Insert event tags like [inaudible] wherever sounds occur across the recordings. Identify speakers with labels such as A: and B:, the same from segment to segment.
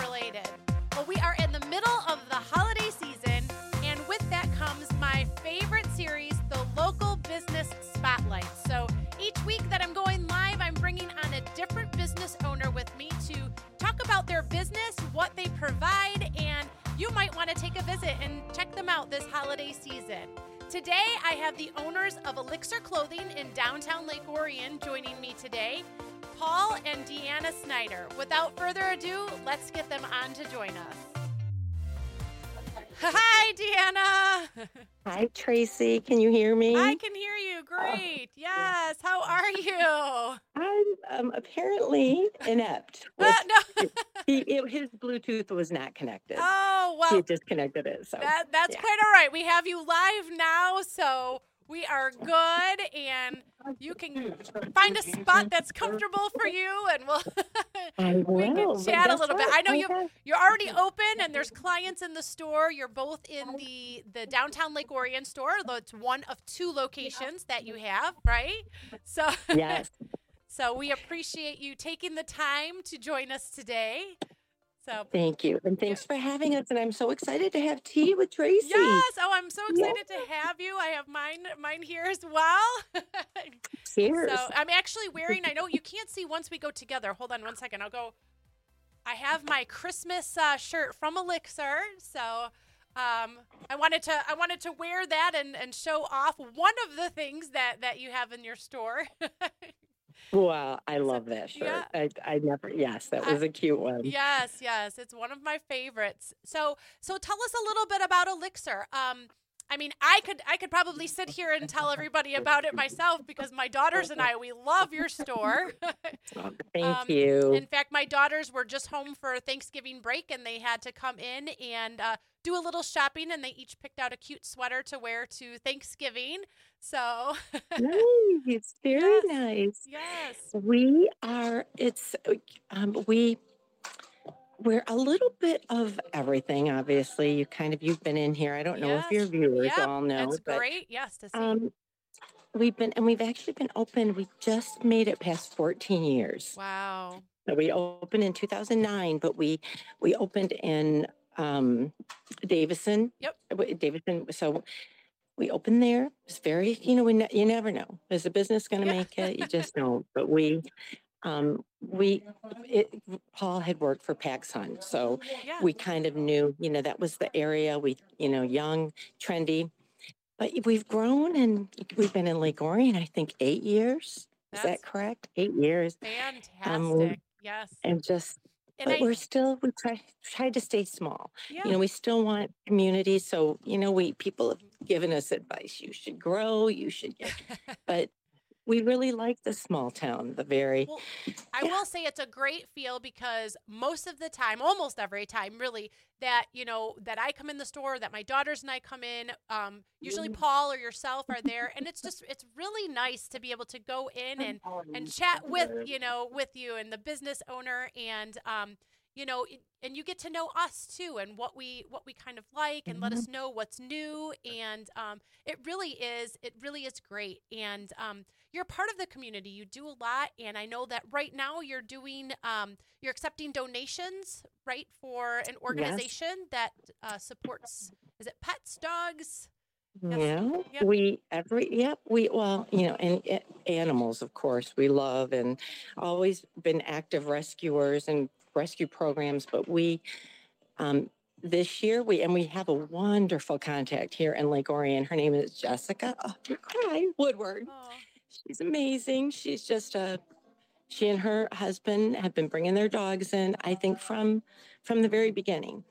A: related. Well, we are in the middle of the holiday season, and with that comes my favorite series, the Local Business Spotlight. So each week that I'm going live, I'm bringing on a different business owner with me to talk about their business, what they provide, and you might want to take a visit and check them out this holiday season. Today, I have the owners of Elixir Clothing in downtown Lake Orion joining me today, Paul and Deanna Snyder. Without further ado, let's get them on to join us. Hi, Deanna.
B: Hi, Tracy. Can you hear me?
A: I can hear you. Great. Yes. How are you?
B: I'm um, apparently inept. With- [laughs]
A: no.
B: he, it, his Bluetooth was not connected.
A: Oh,
B: he
A: well,
B: had disconnected it. So
A: that, that's
B: yeah.
A: quite all right. We have you live now, so we are good, and you can find a spot that's comfortable for you, and we'll [laughs] we can chat a little bit. I know you you're already open, and there's clients in the store. You're both in the the downtown Lake Orion store. though It's one of two locations that you have, right? So [laughs]
B: Yes.
A: so we appreciate you taking the time to join us today. So
B: Thank you. And thanks for having us. And I'm so excited to have tea with Tracy.
A: Yes. Oh, I'm so excited to have you. I have mine mine here as well. [laughs]
B: Cheers.
A: so I'm actually wearing. I know you can't see once we go together. Hold on one second. I'll go. I have my Christmas uh, shirt from Elixir. So um, I wanted to I wanted to wear that and, and show off one of the things that that you have in your store. [laughs]
B: wow. I love that shirt.
A: yeah.
B: I, I never, yes, that
A: I-
B: was a cute one.
A: yes, yes, it's one of my favorites. So, so tell us a little bit about Elixir. Um, I mean, I could I could probably sit here and tell everybody about it myself because my daughters and I we love your store. [laughs]
B: Oh, thank
A: Um,
B: you.
A: In fact, my daughters were just home for Thanksgiving break and they had to come in and uh, do a little shopping and they each picked out a cute sweater to wear to Thanksgiving. So,
B: nice. [laughs] Very
A: Yes.
B: nice.
A: yes.
B: We are, it's, um, we, we're a little bit of everything, obviously. You kind of, you've been in here. I don't know if your viewers all know,
A: That's
B: but
A: great. Yes, to see.
B: um, we've been, and we've actually been open. We just made it past 14 years.
A: wow.
B: So we opened in 2009, but we, we opened in, um, Davison.
A: Yep.
B: Davison. So we opened there. It's very, you know, we ne- you never know. Is the business going to
A: Yeah.
B: make it? You [laughs] just don't. But we, um, we, it, Paul had worked for PacSun, so
A: Yeah.
B: we kind of knew, you know, that was the area. We, you know, young, trendy, but we've grown and we've been in Lake Orion, I think, eight years. Is that correct? Eight years,
A: fantastic. yes.
B: and just.
A: And
B: but
A: I,
B: we're still we try tried to stay small
A: yeah.
B: you know we still want community so you know we people have given us advice you should grow you should get [laughs] but we really like the small town the very
A: Well, I
B: Yeah.
A: will say it's a great feel because most of the time, almost every time, really, that you know that I come in the store, that my daughters and I come in, um, usually Paul or yourself are [laughs] there, and it's just it's really nice to be able to go in and and chat with you know with you and the business owner and um you know and you get to know us too and what we what we kind of like and let us know what's new and um it really is it really is great. And um you're part of the community. You do a lot and i know that right now you're doing um you're accepting donations right for an organization that uh, supports is it pets dogs
B: Yeah
A: Yep.
B: we every yep we well you know and a- animals of course we love and always been active rescuers and rescue programs but we um this year we and we have a wonderful contact here in lake orion her name is jessica oh, cry woodward
A: oh
B: She's amazing. She's just a. She and her husband have been bringing their dogs in. I think from from the very beginning,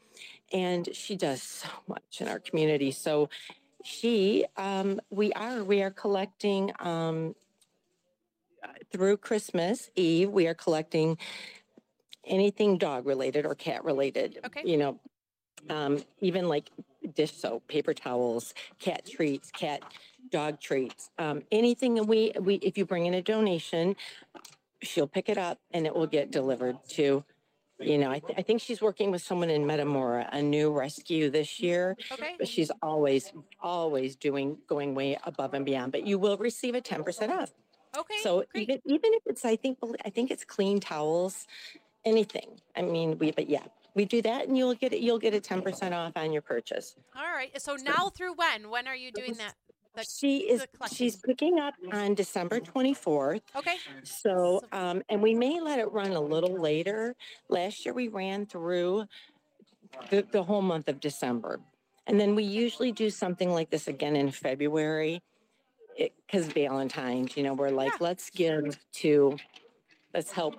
B: and she does so much in our community. So she, um, we are we are collecting um, through Christmas Eve. We are collecting anything dog related or cat related.
A: Okay.
B: You know, um, even like dish soap, paper towels, cat treats, cat dog treats, um, anything that we, we, if you bring in a donation, she'll pick it up and it will get delivered to, you know, I, th- I think she's working with someone in Metamora, a new rescue this year,
A: okay
B: but she's always, always doing, going way above and beyond, but you will receive a 10% off.
A: okay
B: So
A: great.
B: even, even if it's, I think, I think it's clean towels anything. I mean, we, but yeah, we do that and you'll get it, you'll get a 10% off on your purchase.
A: All right. So now through when? When are you doing that? The,
B: She is, she's picking up on December 24th.
A: okay.
B: So,
A: So-
B: um, and we may let it run a little later. Last year we ran through the, the whole month of December. And then we usually do something like this again in February. Because Valentine's, you know, we're like,
A: Yeah.
B: let's give to, let's help,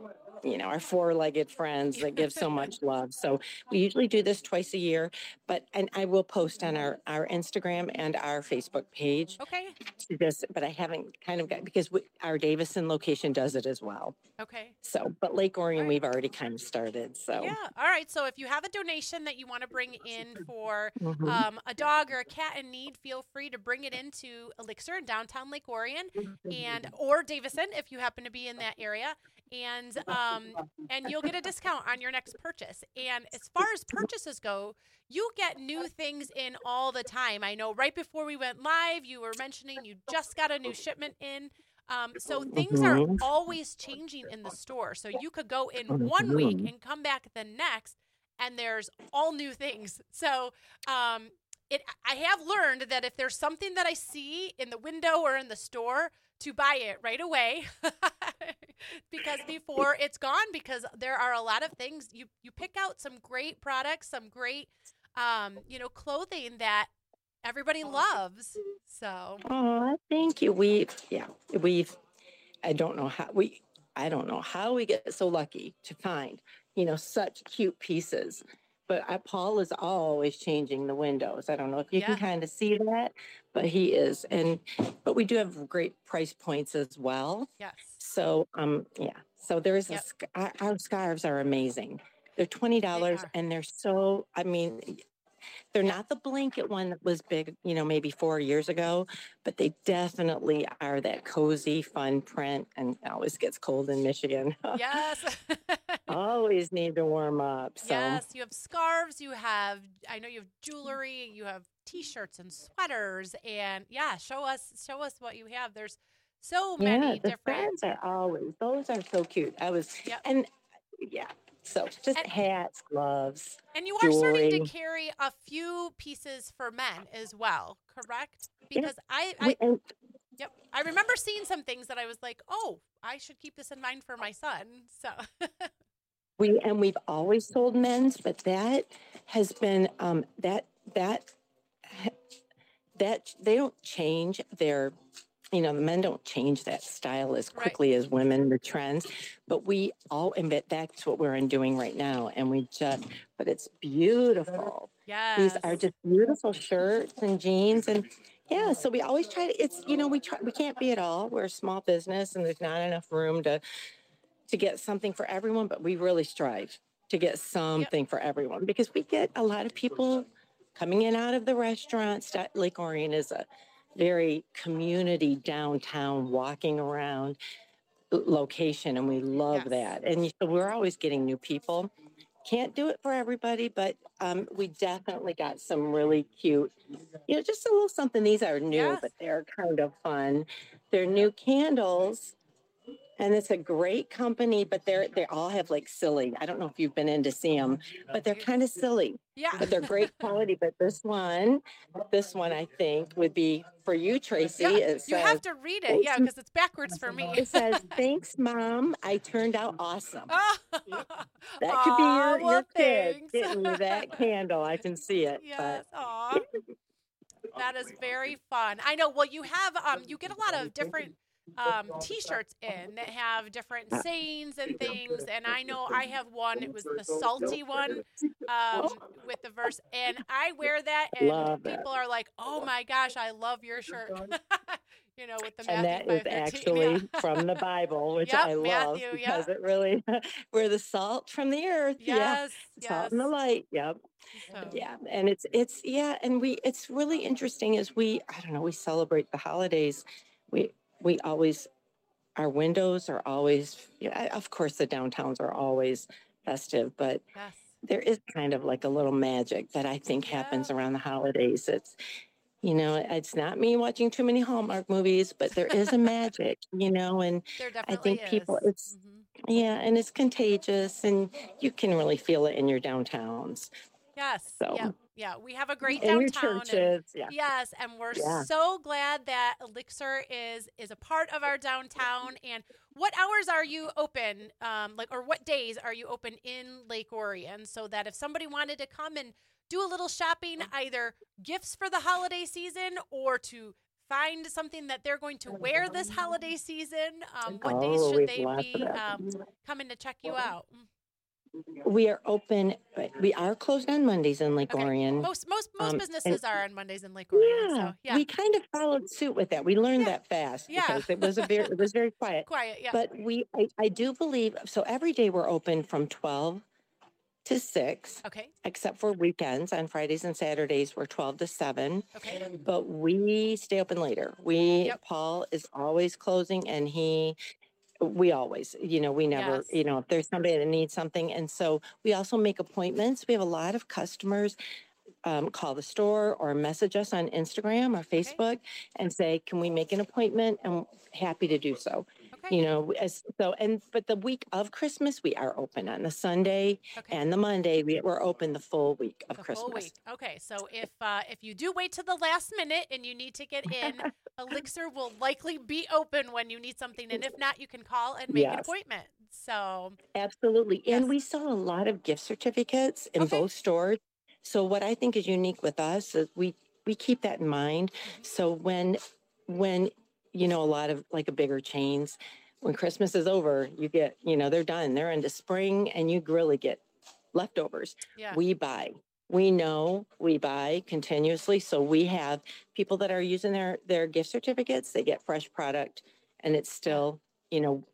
B: you know, our four legged friends that give so much love. So we usually do this twice a year. But, and I will post on our, our Instagram and our Facebook page
A: Okay.
B: to this, but I haven't kind of got, because we, our Davison location does it as well.
A: Okay.
B: So, but Lake Orion,
A: Right.
B: we've already kind of started. So,
A: Yeah. All right. So if you have a donation that you want to bring in for
B: Mhm.
A: um, a dog or a cat in need, feel free to bring it into Elixir in downtown Lake Orion and or Davison if you happen to be in that area. And um, and you'll get a discount on your next purchase. And as far as purchases go, you get new things in all the time. I know right before we went live, you were mentioning you just got a new shipment in. Um, so things are
B: Mhm.
A: always changing in the store. So you could go in one week
B: Mhm.
A: and come back the next, and there's all new things. So um, it I have learned that if there's something that I see in the window or in the store, to buy it right away [laughs] because before it's gone because there are a lot of things you you pick out some great products some great um you know clothing that everybody loves so
B: oh, thank you. We, yeah, we've, I don't know how we, I don't know how we get so lucky to find, you know, such cute pieces. But I, Paul is always changing the windows. I don't know if you
A: Yeah.
B: can kind of see that, but he is. And, but we do have great price points as well.
A: yes
B: So, um, yeah. So there's
A: Yep.
B: a our, our scarves are amazing. They're twenty dollars,
A: are.
B: and they're so. I mean, they're not the blanket one that was big, you know, maybe four years ago, but they definitely are that cozy, fun print. And it always gets cold in Michigan. [laughs]
A: yes [laughs]
B: always need to warm up. So
A: yes you have scarves you have i know you have jewelry you have t-shirts and sweaters and yeah show us show us what you have there's so many yeah,
B: the
A: different
B: are always. Those are so cute. I was
A: Yep.
B: and yeah. So just
A: And-
B: hats, gloves.
A: And you are starting to carry a few pieces for men as well, correct?
B: Yeah.
A: Because I, I
B: and
A: yep, I remember seeing some things that I was like, oh, I should keep this in mind for my son. So [laughs]
B: We and we've always sold men's, but that has been um, that that that they don't change their you know the men don't change that style as
A: Right.
B: quickly as women the trends but we all and that's what we're in doing right now and we just but it's beautiful.
A: Yes,
B: these are just beautiful shirts and jeans and yeah so we always try to it's you know we try we can't be at all. We're a small business and there's not enough room to to get something for everyone but we really strive to get something for everyone because we get a lot of people coming in out of the restaurants. Lake orion is a very community downtown walking around location and we love
A: Yes.
B: that. And so we're always getting new people. Can't do it for everybody but um, we definitely got some really cute you know just a little something. These are new
A: Yes.
B: but they're kind of fun. They're new candles and it's a great company but they're they all have like silly i don't know if you've been in to see them but they're kind of silly
A: yeah,
B: but they're great quality but this one this one i think would be for you tracy
A: Yeah,
B: it
A: you have to read it, yeah, because it's backwards for me.
B: it says thanks mom i turned out awesome
A: Oh, [laughs]
B: that could be your, your
A: well,
B: kid getting you that candle i can see it
A: yes,
B: but. [laughs]
A: That is very fun. I know. Well, you have um, you get a lot of different um, t-shirts in that have different sayings and things. And I know I have one. It was the salty one um, with the verse, and I wear that, and
B: Love that.
A: people are like, "Oh my gosh, I love your shirt." [laughs] you know, with the
B: and that
A: Matthew
B: is
A: 5:13, [laughs]
B: actually
A: yeah.
B: from the Bible, which
A: Yep,
B: I love
A: Matthew,
B: because
A: yeah.
B: it really [laughs] we're the salt from the earth. Yeah.
A: yes,
B: Salt
A: yes.
B: and the light. Yep.
A: So,
B: Yeah. And it's it's yeah, and we it's really interesting as we I don't know, we celebrate the holidays. We we always our windows are always yeah, of course the downtowns are always festive, but
A: yes.
B: there is kind of like a little magic that I think happens around the holidays. It's you know, it's not me watching too many Hallmark movies, but there is a magic, [laughs] you know, and I think people,
A: is.
B: it's,
A: Mhm.
B: yeah, and it's contagious and you can really feel it in your downtowns.
A: Yes.
B: So,
A: Yeah. Yeah. We have a great
B: your
A: downtown. and
B: churches. Yeah.
A: Yes, and we're
B: Yeah.
A: so glad that Elixir is is a part of our downtown. And what hours are you open? Um, like, or what days are you open in Lake Orion? So that if somebody wanted to come and do a little shopping, either gifts for the holiday season or to find something that they're going to wear this holiday season, um, what days
B: Oh,
A: should they be um, coming to check you out?
B: We are open, we are closed on Mondays in Lake
A: Okay.
B: Orion.
A: Most most most
B: Um,
A: businesses are on Mondays in Lake Orion.
B: Yeah,
A: So yeah,
B: we kind of followed suit with that. We learned
A: Yeah.
B: that fast
A: Yeah.
B: because it was a very, it was very quiet. [laughs]
A: quiet. Yeah.
B: But we, I, I do believe, so every day we're open from 12 to 6,
A: okay.
B: except for weekends. On Fridays and Saturdays, we're 12 to 7.
A: Okay.
B: But we stay open later. We,
A: Yep.
B: Paul is always closing and he, we always, you know, we never,
A: Yes.
B: you know, if there's somebody that needs something. And so we also make appointments. We have a lot of customers um, call the store or message us on Instagram or Facebook and say, can we make an appointment? And happy to do so.
A: Okay.
B: You know, as so, and but the week of Christmas, we are open on the Sunday
A: Okay.
B: and the Monday. We, we're open the full week of
A: the
B: Christmas.
A: full week. Okay, so if uh, if you do wait to the last minute and you need to get in, [laughs] Elixir will likely be open when you need something, and if [laughs] not, you can call and make an appointment. So
B: Absolutely.
A: Yes.
B: And we sell a lot of gift certificates in
A: Okay.
B: both stores. So what I think is unique with us is we we keep that in mind.
A: Mm-hmm.
B: So when when you know a lot of like a bigger chains, when Christmas is over, you get, you know, they're done. They're into spring and you really get leftovers.
A: yeah,
B: We buy. We know we buy continuously. So we have people that are using their their gift certificates, they get fresh product and it's still, you know,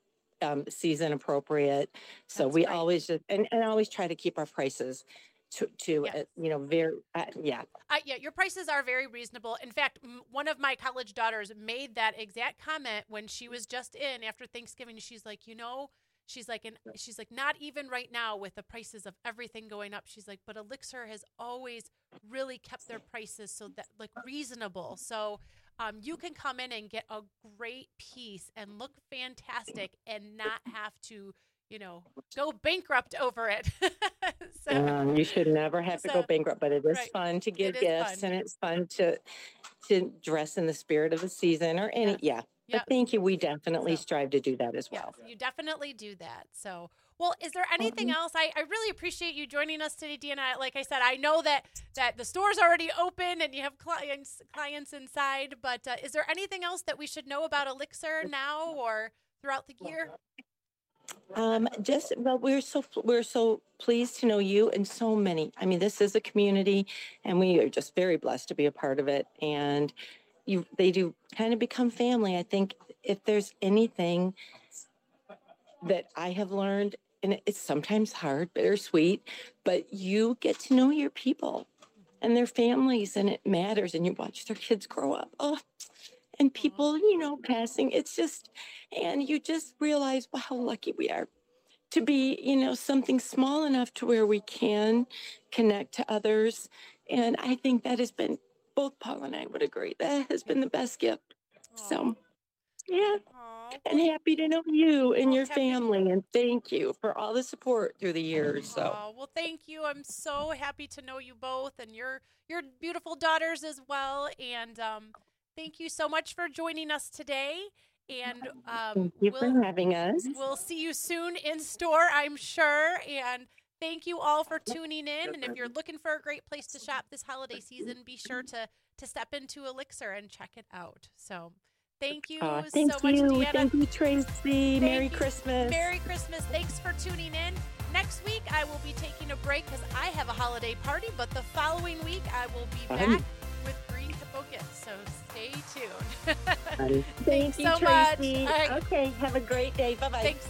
B: um, season appropriate. So
A: That's
B: we
A: right.
B: always just and, and always try to keep our prices to to
A: Yes.
B: uh, you know very uh, yeah
A: I, yeah, your prices are very reasonable. In fact, m- one of my college daughters made that exact comment when she was just in after Thanksgiving. She's like, you know, she's like, and she's like, not even right now with the prices of everything going up. She's like, but Elixir has always really kept their prices so that like reasonable. So um, you can come in and get a great piece and look fantastic and not have to, you know, go bankrupt over it. [laughs] so,
B: um, you should never have to go bankrupt but it is
A: right.
B: fun to give gifts
A: fun.
B: and it's fun to to dress in the spirit of the season or any
A: Yes.
B: yeah
A: Yep.
B: but thank you we definitely
A: So-
B: strive to do that as
A: Yes,
B: well
A: you definitely do that. So, well, is there anything
B: Mhm.
A: else? I, I really appreciate you joining us today, Deanna. Like I said, I know that that the store's already open and you have clients clients inside, but uh, is there anything else that we should know about Elixir now or throughout the year?
B: Um, just well, we're so we're so pleased to know you and so many. I mean, this is a community, and we are just very blessed to be a part of it. And you, they do kind of become family. I think if there's anything that I have learned, and it's sometimes hard, bittersweet, but you get to know your people and their families, and it matters. And you watch their kids grow up. Oh, and people, you know, passing. It's just, and you just realize, wow, how lucky we are to be, you know, something small enough to where we can connect to others. And I think that has been, both Paul and I would agree, that has been the best gift. So, yeah, and happy to know you and
A: Well,
B: your family. And thank you for all the support through the years. So,
A: well, thank you. I'm so happy to know you both and your your beautiful daughters as well. And um, thank you so much for joining us today. And um,
B: thank you
A: we'll,
B: for having us.
A: We'll see you soon in store, I'm sure. And thank you all for tuning in. And if you're looking for a great place to shop this holiday season, be sure to to step into Elixir and check it out. So, thank you
B: Aw, thank
A: so much,
B: you.
A: Deanna.
B: Thank you, Tracy. Merry
A: you.
B: Christmas.
A: Merry Christmas. Thanks for tuning in. Next week, I will be taking a break because I have a holiday party, but the following week, I will be
B: Fun.
A: back with Green Hippo Gifts. So, stay tuned.
B: Thank
A: Thanks [laughs]
B: you,
A: so much.
B: Tracy. Okay, have a great day. Bye bye.
A: Thanks,